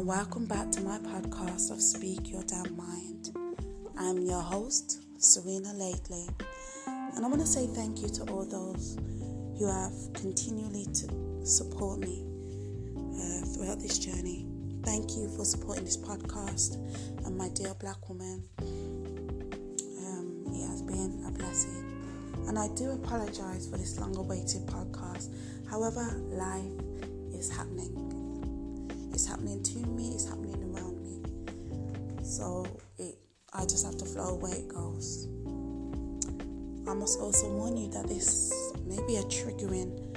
and welcome back to my podcast of Speak Your Damn Mind. I'm your host, Serena Lately, and I want to say thank you to all those who have continually to support me uh, throughout this journey. Thank you for supporting this podcast and my dear black woman. Um, it has been a blessing. And I do apologize for this long awaited podcast. However, life is happening. Happening to me, it's happening around me. So it I just have to flow where it goes. I must also warn you that this may be a triggering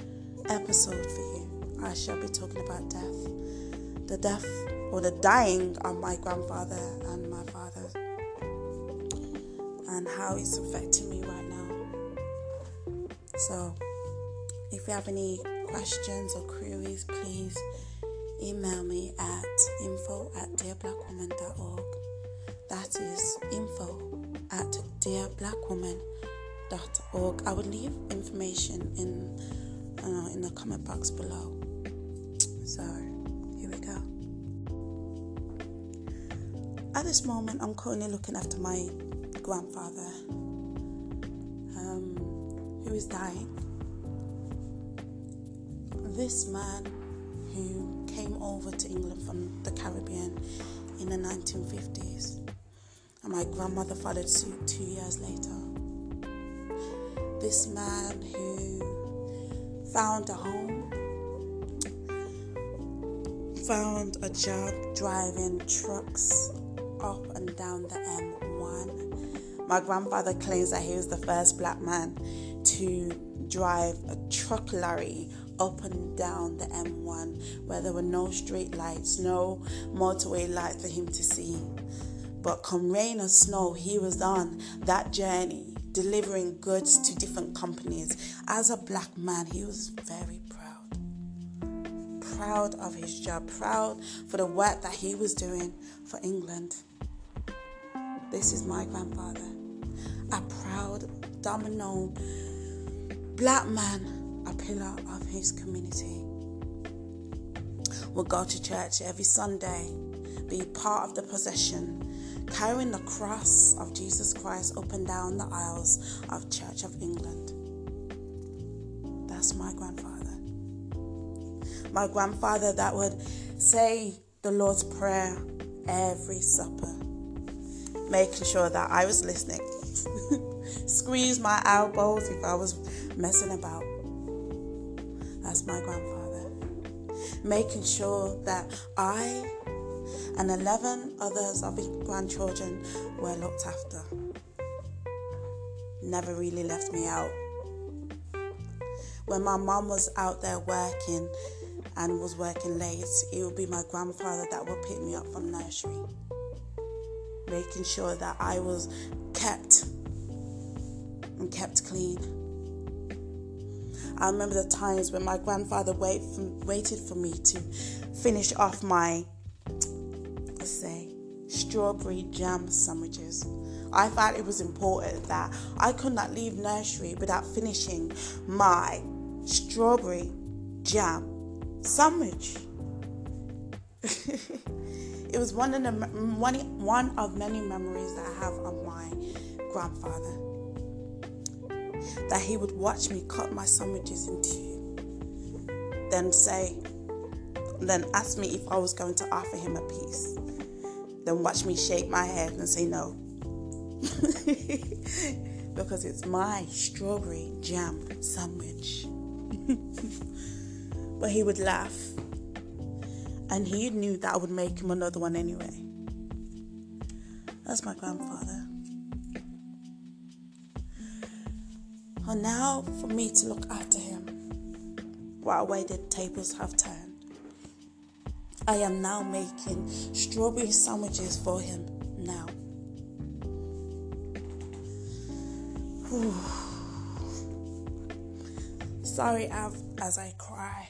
episode for you. I shall be talking about death. The death or the dying of my grandfather and my father and how it's affecting me right now. So, if you have any questions or queries, please email me at info at dearblackwoman.org. That is info at dearblackwoman.org. I will leave information in uh, in the comment box below. So here we go. At this moment, I'm currently looking after my grandfather, um, who is dying. This man who came over to England from the Caribbean in the 1950s, and my grandmother followed suit two years later. This man who found a home, found a job driving trucks up and down the M1. My grandfather claims that he was the first black man to drive a truck lorry up and down the M1 where there were no street lights, no motorway lights for him to see. But come rain or snow, he was on that journey delivering goods to different companies. As a black man, he was very proud. Proud of his job, proud for the work that he was doing for England. This is my grandfather, a proud, domino, black man, a pillar of his community. Will go to church every Sunday, be part of the procession, carrying the cross of Jesus Christ up and down the aisles of Church of England. That's my grandfather. My grandfather that would say the Lord's Prayer every supper, making sure that I was listening. Squeeze my elbows if I was messing about. That's my grandfather. Making sure that I and 11 others of his grandchildren were looked after. Never really left me out. When my mom was out there working and was working late, it would be my grandfather that would pick me up from nursery, making sure that I was kept and kept clean. I remember the times when my grandfather wait for, waited for me to finish off my, let's say, strawberry jam sandwiches. I thought it was important that I could not leave nursery without finishing my strawberry jam sandwich. it was one of the one of many memories that I have of my grandfather. That he would watch me cut my sandwiches into, then say, then ask me if I was going to offer him a piece. Then watch me shake my head and say no. because it's my strawberry jam sandwich. but he would laugh. And he knew that I would make him another one anyway. That's my grandfather. And now for me to look after him while way the tables have turned. I am now making strawberry sandwiches for him now. Sorry Av, as I cry.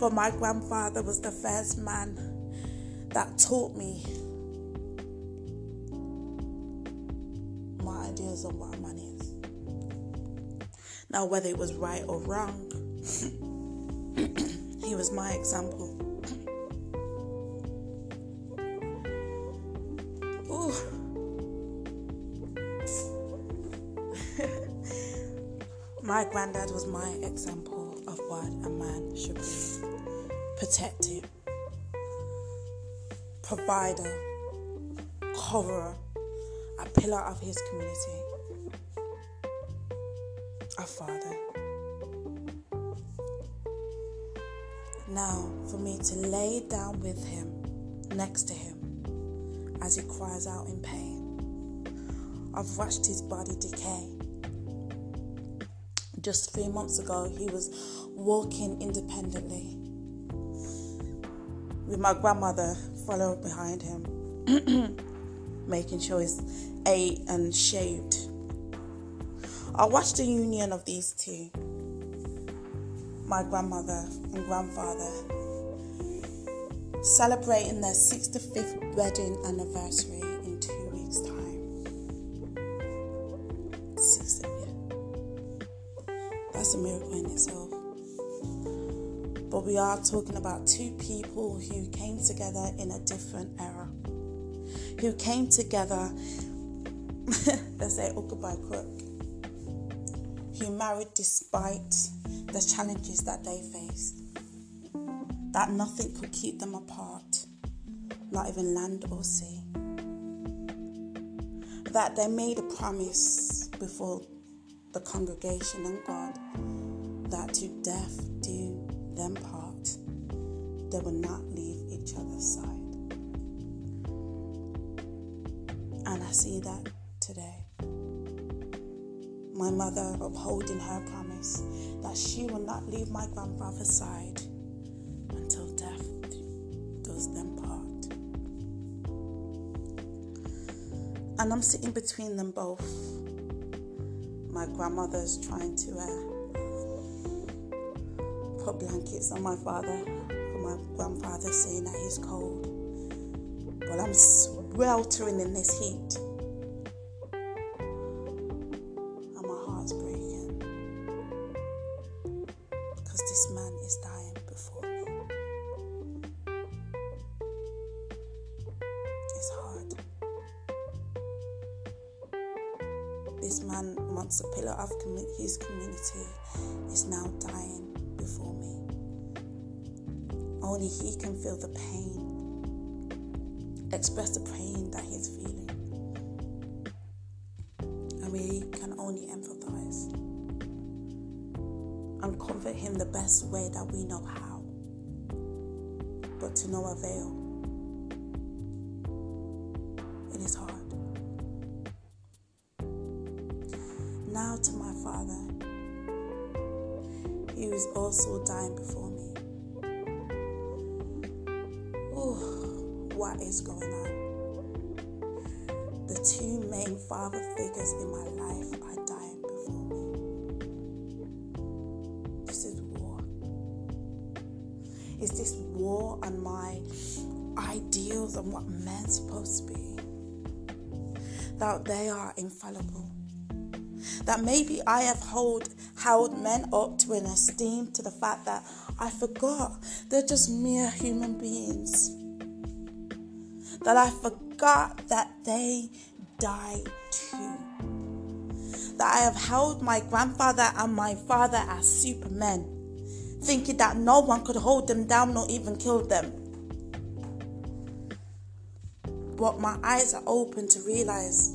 But my grandfather was the first man that taught me ideas on what money is. Now, whether it was right or wrong, He was my example. Ooh. my granddad was my example of what a man should be protective, provider, coverer, a pillar of his community, father. Now, for me to lay down with him, next to him, as he cries out in pain. I've watched his body decay. Just three months ago, he was walking independently with my grandmother followed behind him, making sure he's ate and shaved. I watched the union of these two, my grandmother and grandfather, celebrating their 65th wedding anniversary in two weeks' time. 60, That's a miracle in itself. But we are talking about two people who came together in a different era, who came together, let's say, hook by crook, who married despite the challenges that they faced, that nothing could keep them apart, not even land or sea. That they made a promise before the congregation and God that to death do them part, they will not leave each other's side. And I see that. My mother upholding her promise that she will not leave my grandfather's side until death does them part. And I'm sitting between them both. My grandmother's trying to uh, put blankets on my father my grandfather saying that he's cold. But I'm sweltering in this heat. This man, once a pillar of his community, is now dying before me. Only He can feel the pain, express the pain that He's feeling. And we can only empathize and comfort Him the best way that we know how, but to no avail. Now to my Father he is also dying before me. Oh, what is going on? The two main father figures in my life are dying before me. This is war. Is this war on my ideals and what men's supposed to be? That they are infallible that maybe I have hold, held men up to an esteem to the fact that I forgot they're just mere human beings. That I forgot that they die too. That I have held my grandfather and my father as supermen, thinking that no one could hold them down or even kill them. But my eyes are open to realize,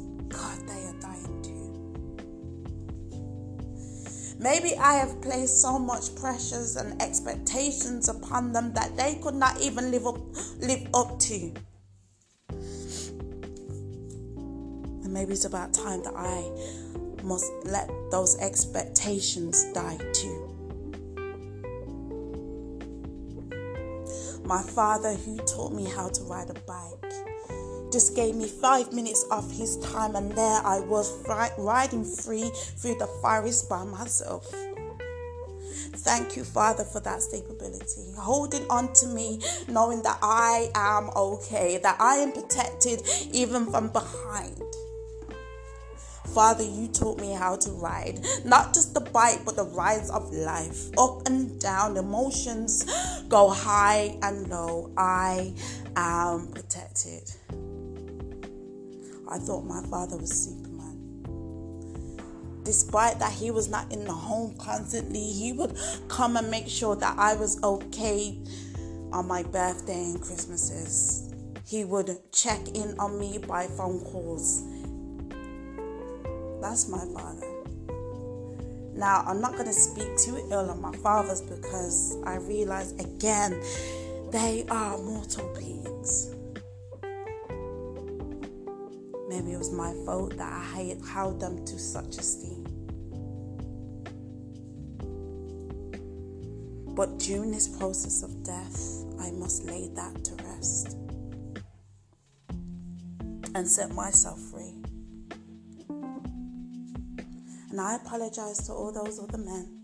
Maybe I have placed so much pressures and expectations upon them that they could not even live up, live up to. And maybe it's about time that I must let those expectations die too. My father, who taught me how to ride a bike, just gave me five minutes of his time, and there I was riding free through the forest by myself. Thank you, Father, for that stability, holding on to me, knowing that I am okay, that I am protected even from behind. Father, you taught me how to ride. Not just the bike, but the rides of life. Up and down, emotions go high and low. I am protected. I thought my father was Superman. Despite that he was not in the home constantly, he would come and make sure that I was okay on my birthday and Christmases. He would check in on me by phone calls. That's my father. Now, I'm not going to speak too ill of my fathers because I realize again they are mortal beings. Maybe it was my fault that I held them to such esteem. But during this process of death, I must lay that to rest and set myself free. And I apologize to all those other men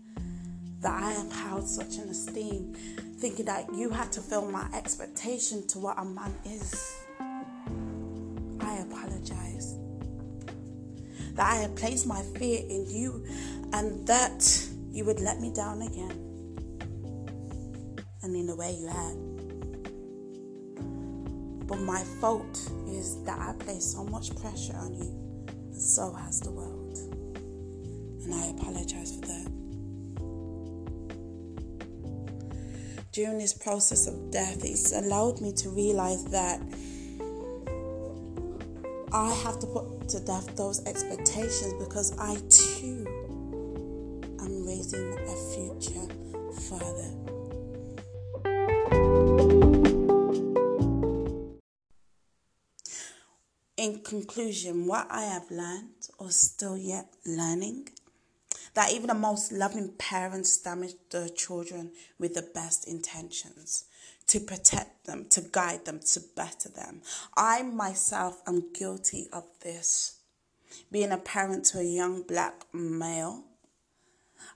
that I have held such an esteem, thinking that you had to fill my expectation to what a man is. That I had placed my fear in you and that you would let me down again. And in a way, you had. But my fault is that I place so much pressure on you, and so has the world. And I apologize for that. During this process of death, it's allowed me to realize that I have to put to death those expectations because I too am raising a future father. In conclusion, what I have learned or still yet learning that even the most loving parents damage their children with the best intentions to protect them, to guide them, to better them. I myself am guilty of this. Being a parent to a young black male,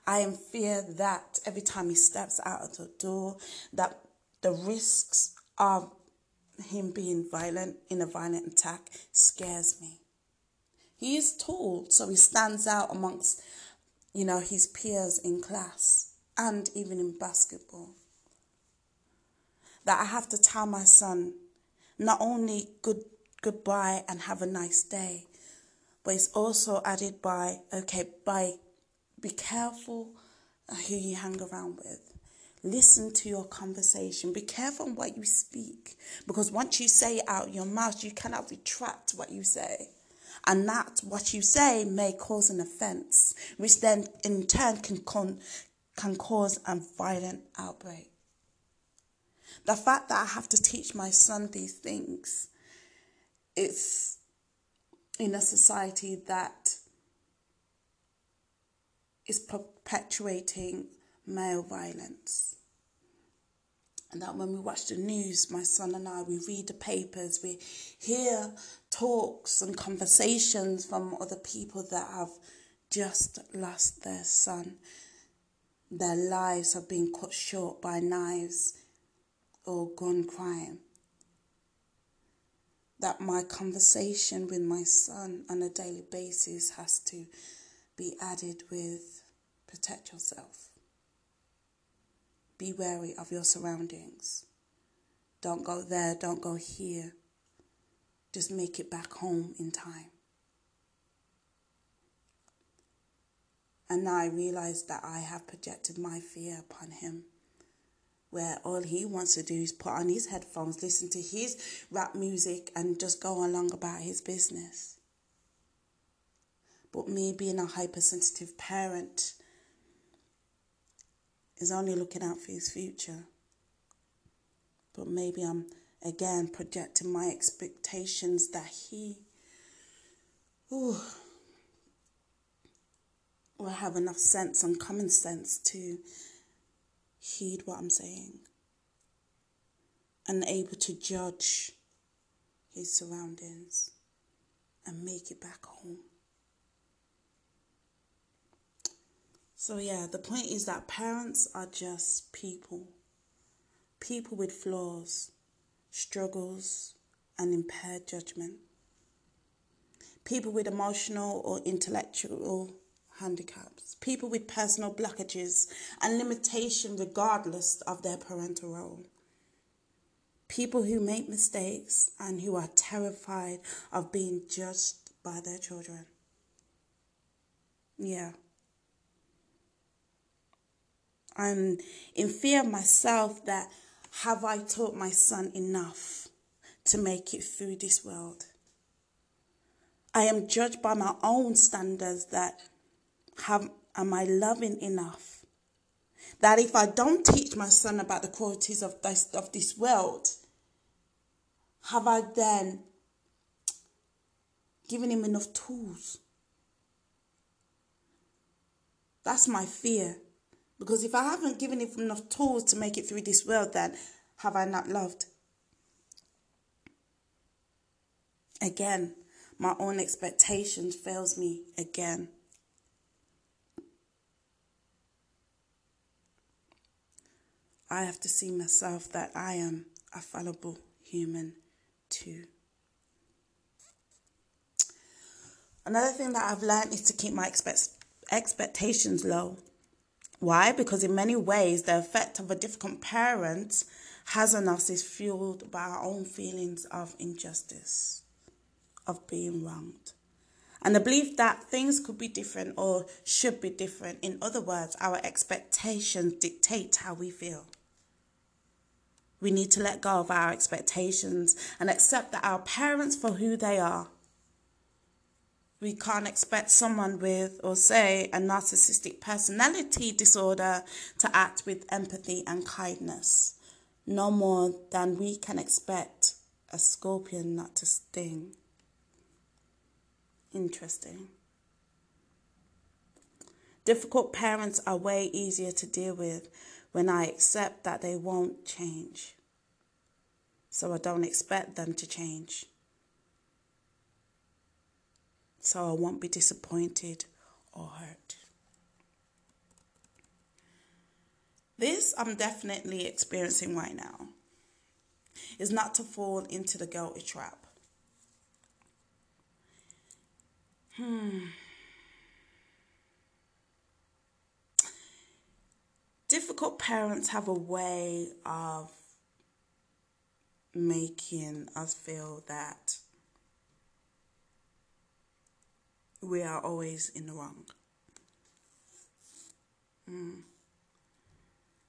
I am fear that every time he steps out of the door, that the risks of him being violent in a violent attack scares me. He is tall, so he stands out amongst, you know, his peers in class and even in basketball. That I have to tell my son not only good goodbye and have a nice day, but it's also added by okay, by be careful who you hang around with. Listen to your conversation. Be careful on what you speak. Because once you say it out your mouth, you cannot retract what you say. And that what you say may cause an offense, which then in turn can, con- can cause a violent outbreak. The fact that I have to teach my son these things, it's in a society that is perpetuating male violence. And that when we watch the news, my son and I, we read the papers, we hear talks and conversations from other people that have just lost their son. Their lives have been cut short by knives or gone crying. That my conversation with my son on a daily basis has to be added with protect yourself. Be wary of your surroundings. Don't go there, don't go here. Just make it back home in time. And now I realize that I have projected my fear upon him. Where all he wants to do is put on his headphones, listen to his rap music, and just go along about his business. But me being a hypersensitive parent, is only looking out for his future. But maybe I'm again projecting my expectations that he ooh, will have enough sense and common sense to heed what I'm saying and able to judge his surroundings and make it back home. So, yeah, the point is that parents are just people. People with flaws, struggles, and impaired judgment. people with emotional or intellectual handicaps, people with personal blockages and limitation regardless of their parental role, people who make mistakes and who are terrified of being judged by their children. Yeah. I'm in fear myself that have I taught my son enough to make it through this world? I am judged by my own standards that have am I loving enough? That if I don't teach my son about the qualities of this of this world, have I then given him enough tools? That's my fear. Because if I haven't given him enough tools to make it through this world, then have I not loved? Again, my own expectations fails me again. I have to see myself that I am a fallible human too. Another thing that I've learned is to keep my expect- expectations low. Why? Because in many ways, the effect of a difficult parent has on us is fueled by our own feelings of injustice, of being wronged. And the belief that things could be different or should be different. In other words, our expectations dictate how we feel. We need to let go of our expectations and accept that our parents for who they are. We can't expect someone with, or say, a narcissistic personality disorder to act with empathy and kindness, no more than we can expect a scorpion not to sting. Interesting. Difficult parents are way easier to deal with when I accept that they won't change. So I don't expect them to change. So I won't be disappointed or hurt. This I'm definitely experiencing right now is not to fall into the guilty trap. Hmm. difficult parents have a way of making us feel that we are always in the wrong. Mm.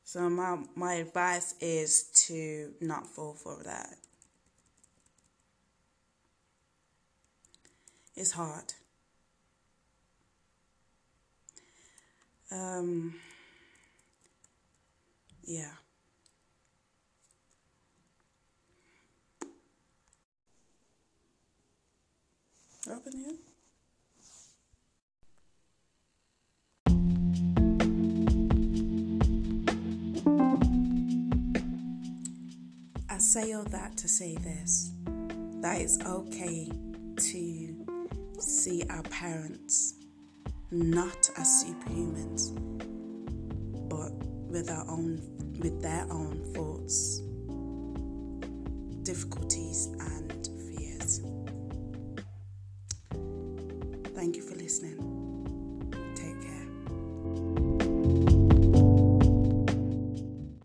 So my my advice is to not fall for that. It's hard. Um yeah. Here. I say all that to say this that it's okay to see our parents not as superhumans, but with our own with their own thoughts, difficulties, and